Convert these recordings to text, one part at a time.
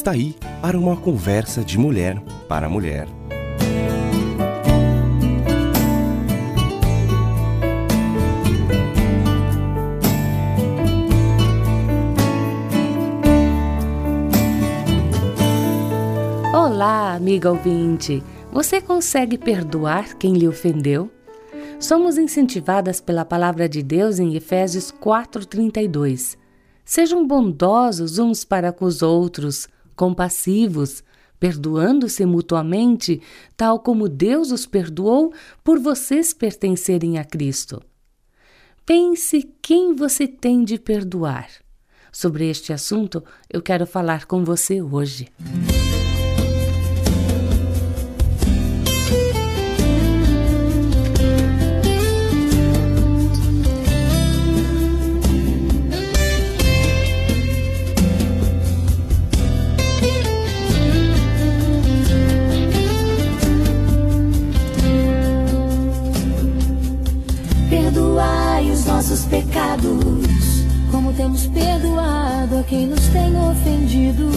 Está aí para uma conversa de mulher para mulher. Olá, amiga ouvinte! Você consegue perdoar quem lhe ofendeu? Somos incentivadas pela palavra de Deus em Efésios 4,32. Sejam bondosos uns para com os outros, compassivos, perdoando-se mutuamente, tal como Deus os perdoou por vocês pertencerem a Cristo. Pense quem você tem de perdoar. Sobre este assunto eu quero falar com você hoje. Nossos pecados, como temos perdoado a quem nos tem ofendido.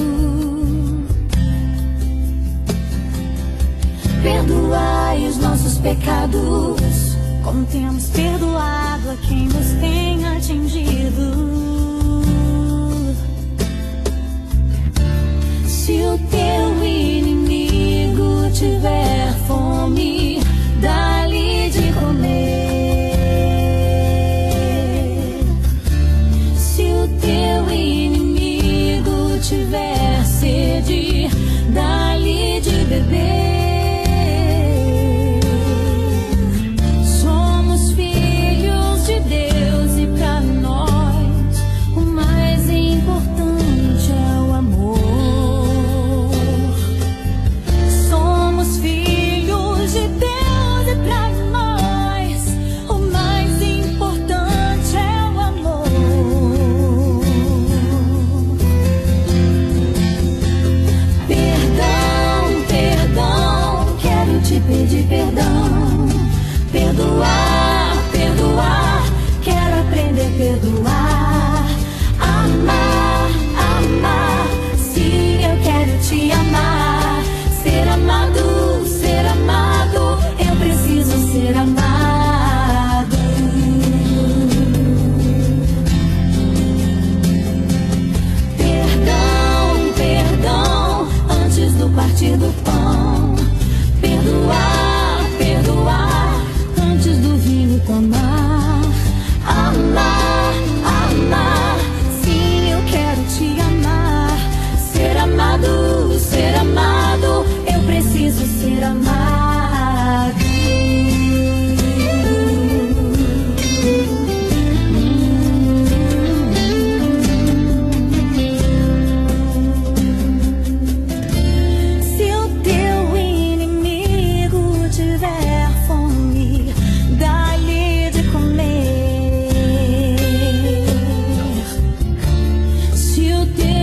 Perdoai os nossos pecados, como temos perdoado a quem nos tem atingido. Se o teu inimigo tiver fome, teu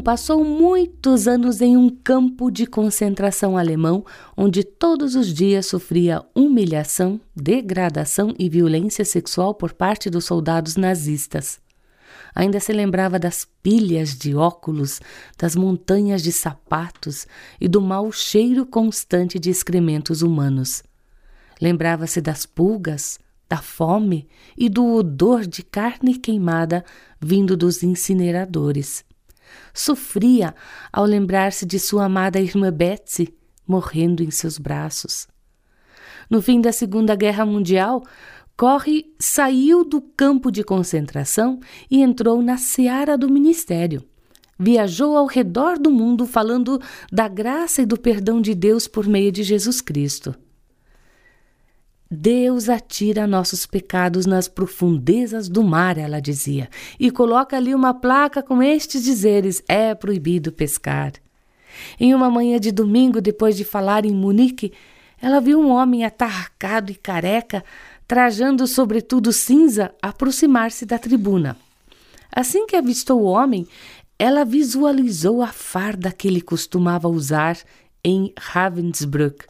passou muitos anos em um campo de concentração alemão, onde todos os dias sofria humilhação, degradação e violência sexual por parte dos soldados nazistas. Ainda se lembrava das pilhas de óculos, das montanhas de sapatos e do mau cheiro constante de excrementos humanos. Lembrava-se das pulgas, da fome e do odor de carne queimada vindo dos incineradores. Sofria ao lembrar-se de sua amada irmã Betsy morrendo em seus braços. No fim da Segunda Guerra Mundial, Corre saiu do campo de concentração e entrou na seara do ministério. Viajou ao redor do mundo falando da graça e do perdão de Deus por meio de Jesus Cristo. Deus atira nossos pecados nas profundezas do mar, ela dizia, e coloca ali uma placa com estes dizeres: é proibido pescar. Em uma manhã de domingo, depois de falar em Munique, ela viu um homem atarracado e careca, trajando sobretudo cinza, aproximar-se da tribuna. Assim que avistou o homem, ela visualizou a farda que ele costumava usar em Ravensbrück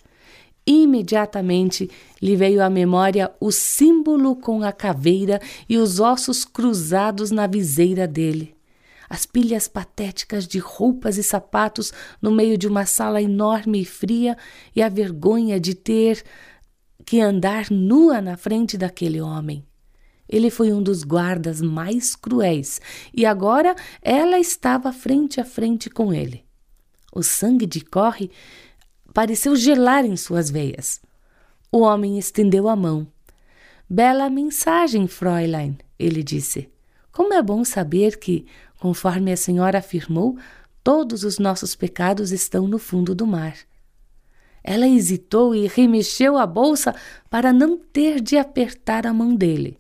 Imediatamente lhe veio à memória o símbolo com a caveira e os ossos cruzados na viseira dele. As pilhas patéticas de roupas e sapatos no meio de uma sala enorme e fria e a vergonha de ter que andar nua na frente daquele homem. Ele foi um dos guardas mais cruéis e agora ela estava frente a frente com ele. O sangue de Corre pareceu gelar em suas veias. O homem estendeu a mão. Bela mensagem, Fräulein, ele disse. Como é bom saber que, conforme a senhora afirmou, todos os nossos pecados estão no fundo do mar. Ela hesitou e remexeu a bolsa para não ter de apertar a mão dele.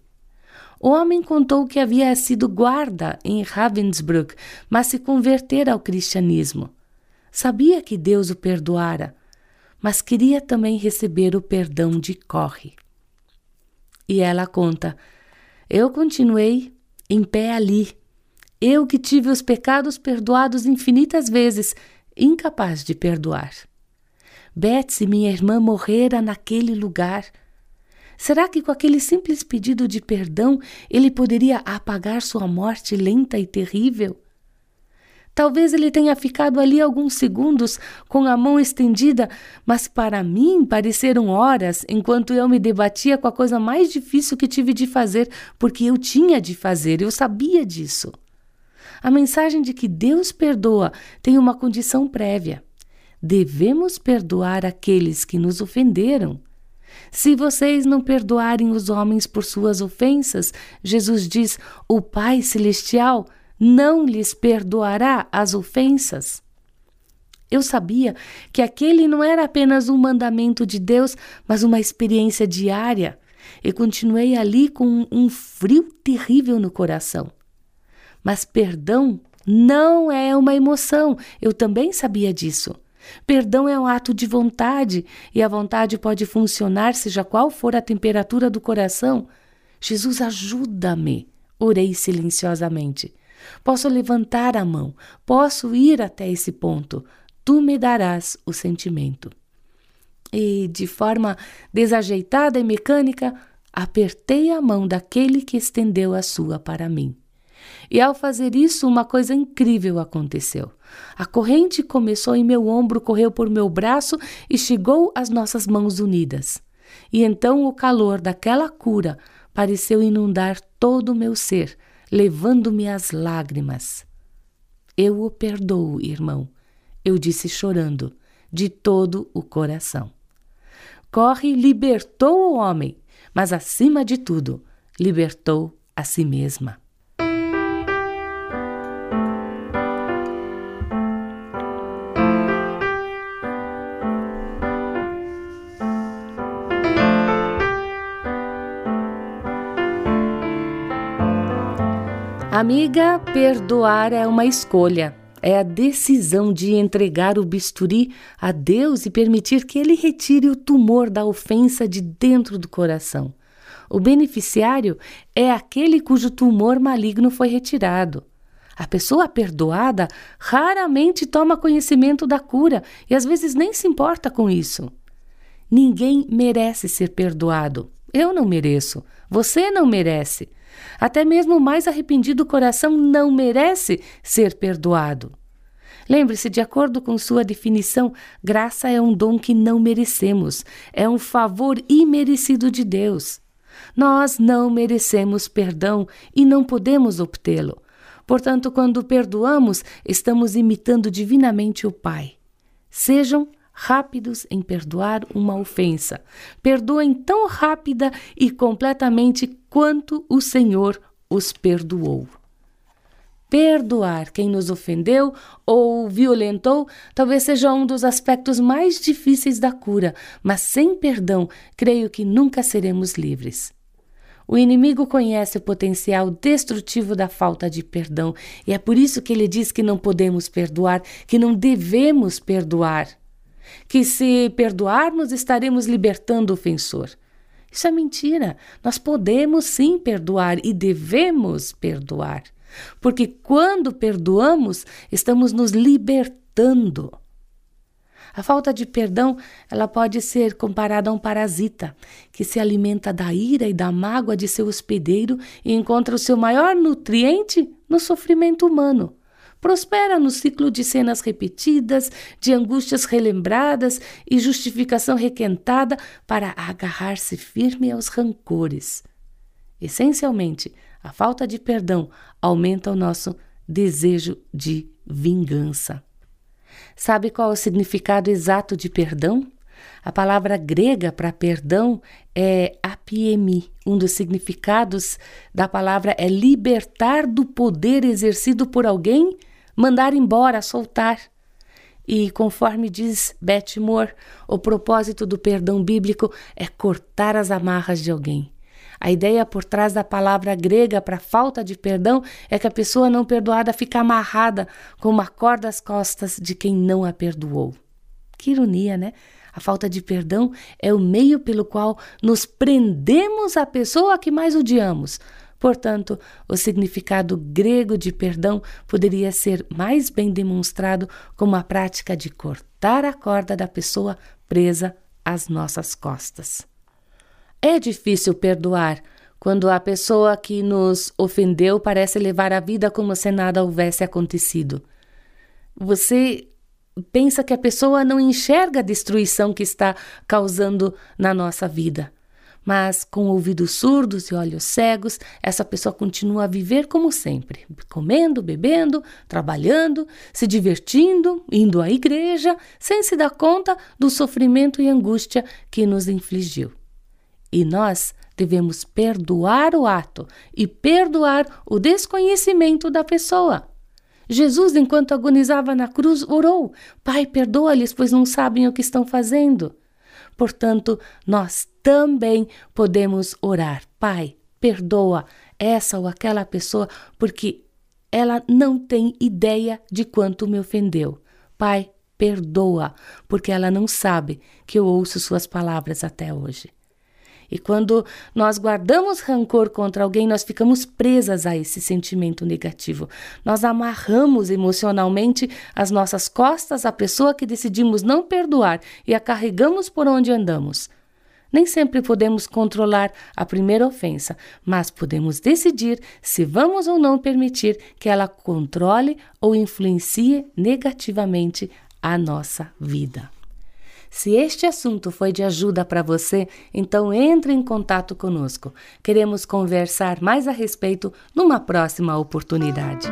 O homem contou que havia sido guarda em Ravensbrück, mas se convertera ao cristianismo. Sabia que Deus o perdoara, mas queria também receber o perdão de Corre. E ela conta: Eu continuei em pé ali, eu que tive os pecados perdoados infinitas vezes, incapaz de perdoar. Betsy, minha irmã, morrera naquele lugar. Será que com aquele simples pedido de perdão ele poderia apagar sua morte lenta e terrível? Talvez ele tenha ficado ali alguns segundos com a mão estendida, mas para mim pareceram horas enquanto eu me debatia com a coisa mais difícil que tive de fazer, porque eu tinha de fazer, eu sabia disso. A mensagem de que Deus perdoa tem uma condição prévia. Devemos perdoar aqueles que nos ofenderam. Se vocês não perdoarem os homens por suas ofensas, Jesus diz, o Pai Celestial não lhes perdoará as ofensas. Eu sabia que aquele não era apenas um mandamento de Deus, mas uma experiência diária, e continuei ali com um frio terrível no coração. Mas perdão não é uma emoção, eu também sabia disso. Perdão é um ato de vontade, e a vontade pode funcionar, seja qual for a temperatura do coração. Jesus, ajuda-me, orei silenciosamente. Posso levantar a mão, posso ir até esse ponto. Tu me darás o sentimento. E, de forma desajeitada e mecânica, apertei a mão daquele que estendeu a sua para mim. E ao fazer isso, uma coisa incrível aconteceu. A corrente começou em meu ombro, correu por meu braço e chegou às nossas mãos unidas. E então o calor daquela cura pareceu inundar todo o meu ser, levando-me às lágrimas. Eu o perdoo, irmão, eu disse chorando, de todo o coração. Corre libertou o homem, mas acima de tudo, libertou a si mesma. Amiga, perdoar é uma escolha. É a decisão de entregar o bisturi a Deus e permitir que Ele retire o tumor da ofensa de dentro do coração. O beneficiário é aquele cujo tumor maligno foi retirado. A pessoa perdoada raramente toma conhecimento da cura e às vezes nem se importa com isso. Ninguém merece ser perdoado. Eu não mereço. Você não merece. Até mesmo o mais arrependido coração não merece ser perdoado. Lembre-se, de acordo com sua definição, graça é um dom que não merecemos, é um favor imerecido de Deus. Nós não merecemos perdão e não podemos obtê-lo. Portanto, quando perdoamos, estamos imitando divinamente o Pai. Sejam rápidos em perdoar uma ofensa. Perdoem tão rápida e completamente quanto o Senhor os perdoou. Perdoar quem nos ofendeu ou violentou talvez seja um dos aspectos mais difíceis da cura, mas sem perdão, creio que nunca seremos livres. O inimigo conhece o potencial destrutivo da falta de perdão e é por isso que ele diz que não podemos perdoar, que não devemos perdoar. Que se perdoarmos estaremos libertando o ofensor. Isso é mentira. Nós podemos sim perdoar e devemos perdoar. Porque quando perdoamos, estamos nos libertando. A falta de perdão, ela pode ser comparada a um parasita que se alimenta da ira e da mágoa de seu hospedeiro e encontra o seu maior nutriente no sofrimento humano. Prospera no ciclo de cenas repetidas, de angústias relembradas e justificação requentada para agarrar-se firme aos rancores. Essencialmente, a falta de perdão aumenta o nosso desejo de vingança. Sabe qual é o significado exato de perdão? A palavra grega para perdão é apiemi. Um dos significados da palavra é libertar do poder exercido por alguém, mandar embora, soltar. E conforme diz Beth Moore, o propósito do perdão bíblico é cortar as amarras de alguém. A ideia por trás da palavra grega para falta de perdão é que a pessoa não perdoada fica amarrada com uma corda às costas de quem não a perdoou. Que ironia, né? A falta de perdão é o meio pelo qual nos prendemos à pessoa que mais odiamos. Portanto, o significado grego de perdão poderia ser mais bem demonstrado como a prática de cortar a corda da pessoa presa às nossas costas. É difícil perdoar quando a pessoa que nos ofendeu parece levar a vida como se nada houvesse acontecido. Você pensa que a pessoa não enxerga a destruição que está causando na nossa vida. Mas com ouvidos surdos e olhos cegos, essa pessoa continua a viver como sempre, comendo, bebendo, trabalhando, se divertindo, indo à igreja, sem se dar conta do sofrimento e angústia que nos infligiu. E nós devemos perdoar o ato e perdoar o desconhecimento da pessoa. Jesus, enquanto agonizava na cruz, orou: Pai, perdoa-lhes, pois não sabem o que estão fazendo. Portanto, nós também podemos orar: Pai, perdoa essa ou aquela pessoa, porque ela não tem ideia de quanto me ofendeu. Pai, perdoa, porque ela não sabe que eu ouço suas palavras até hoje. E quando nós guardamos rancor contra alguém, nós ficamos presas a esse sentimento negativo. Nós amarramos emocionalmente as nossas costas à pessoa que decidimos não perdoar e a carregamos por onde andamos. Nem sempre podemos controlar a primeira ofensa, mas podemos decidir se vamos ou não permitir que ela controle ou influencie negativamente a nossa vida. Se este assunto foi de ajuda para você, então entre em contato conosco. Queremos conversar mais a respeito numa próxima oportunidade.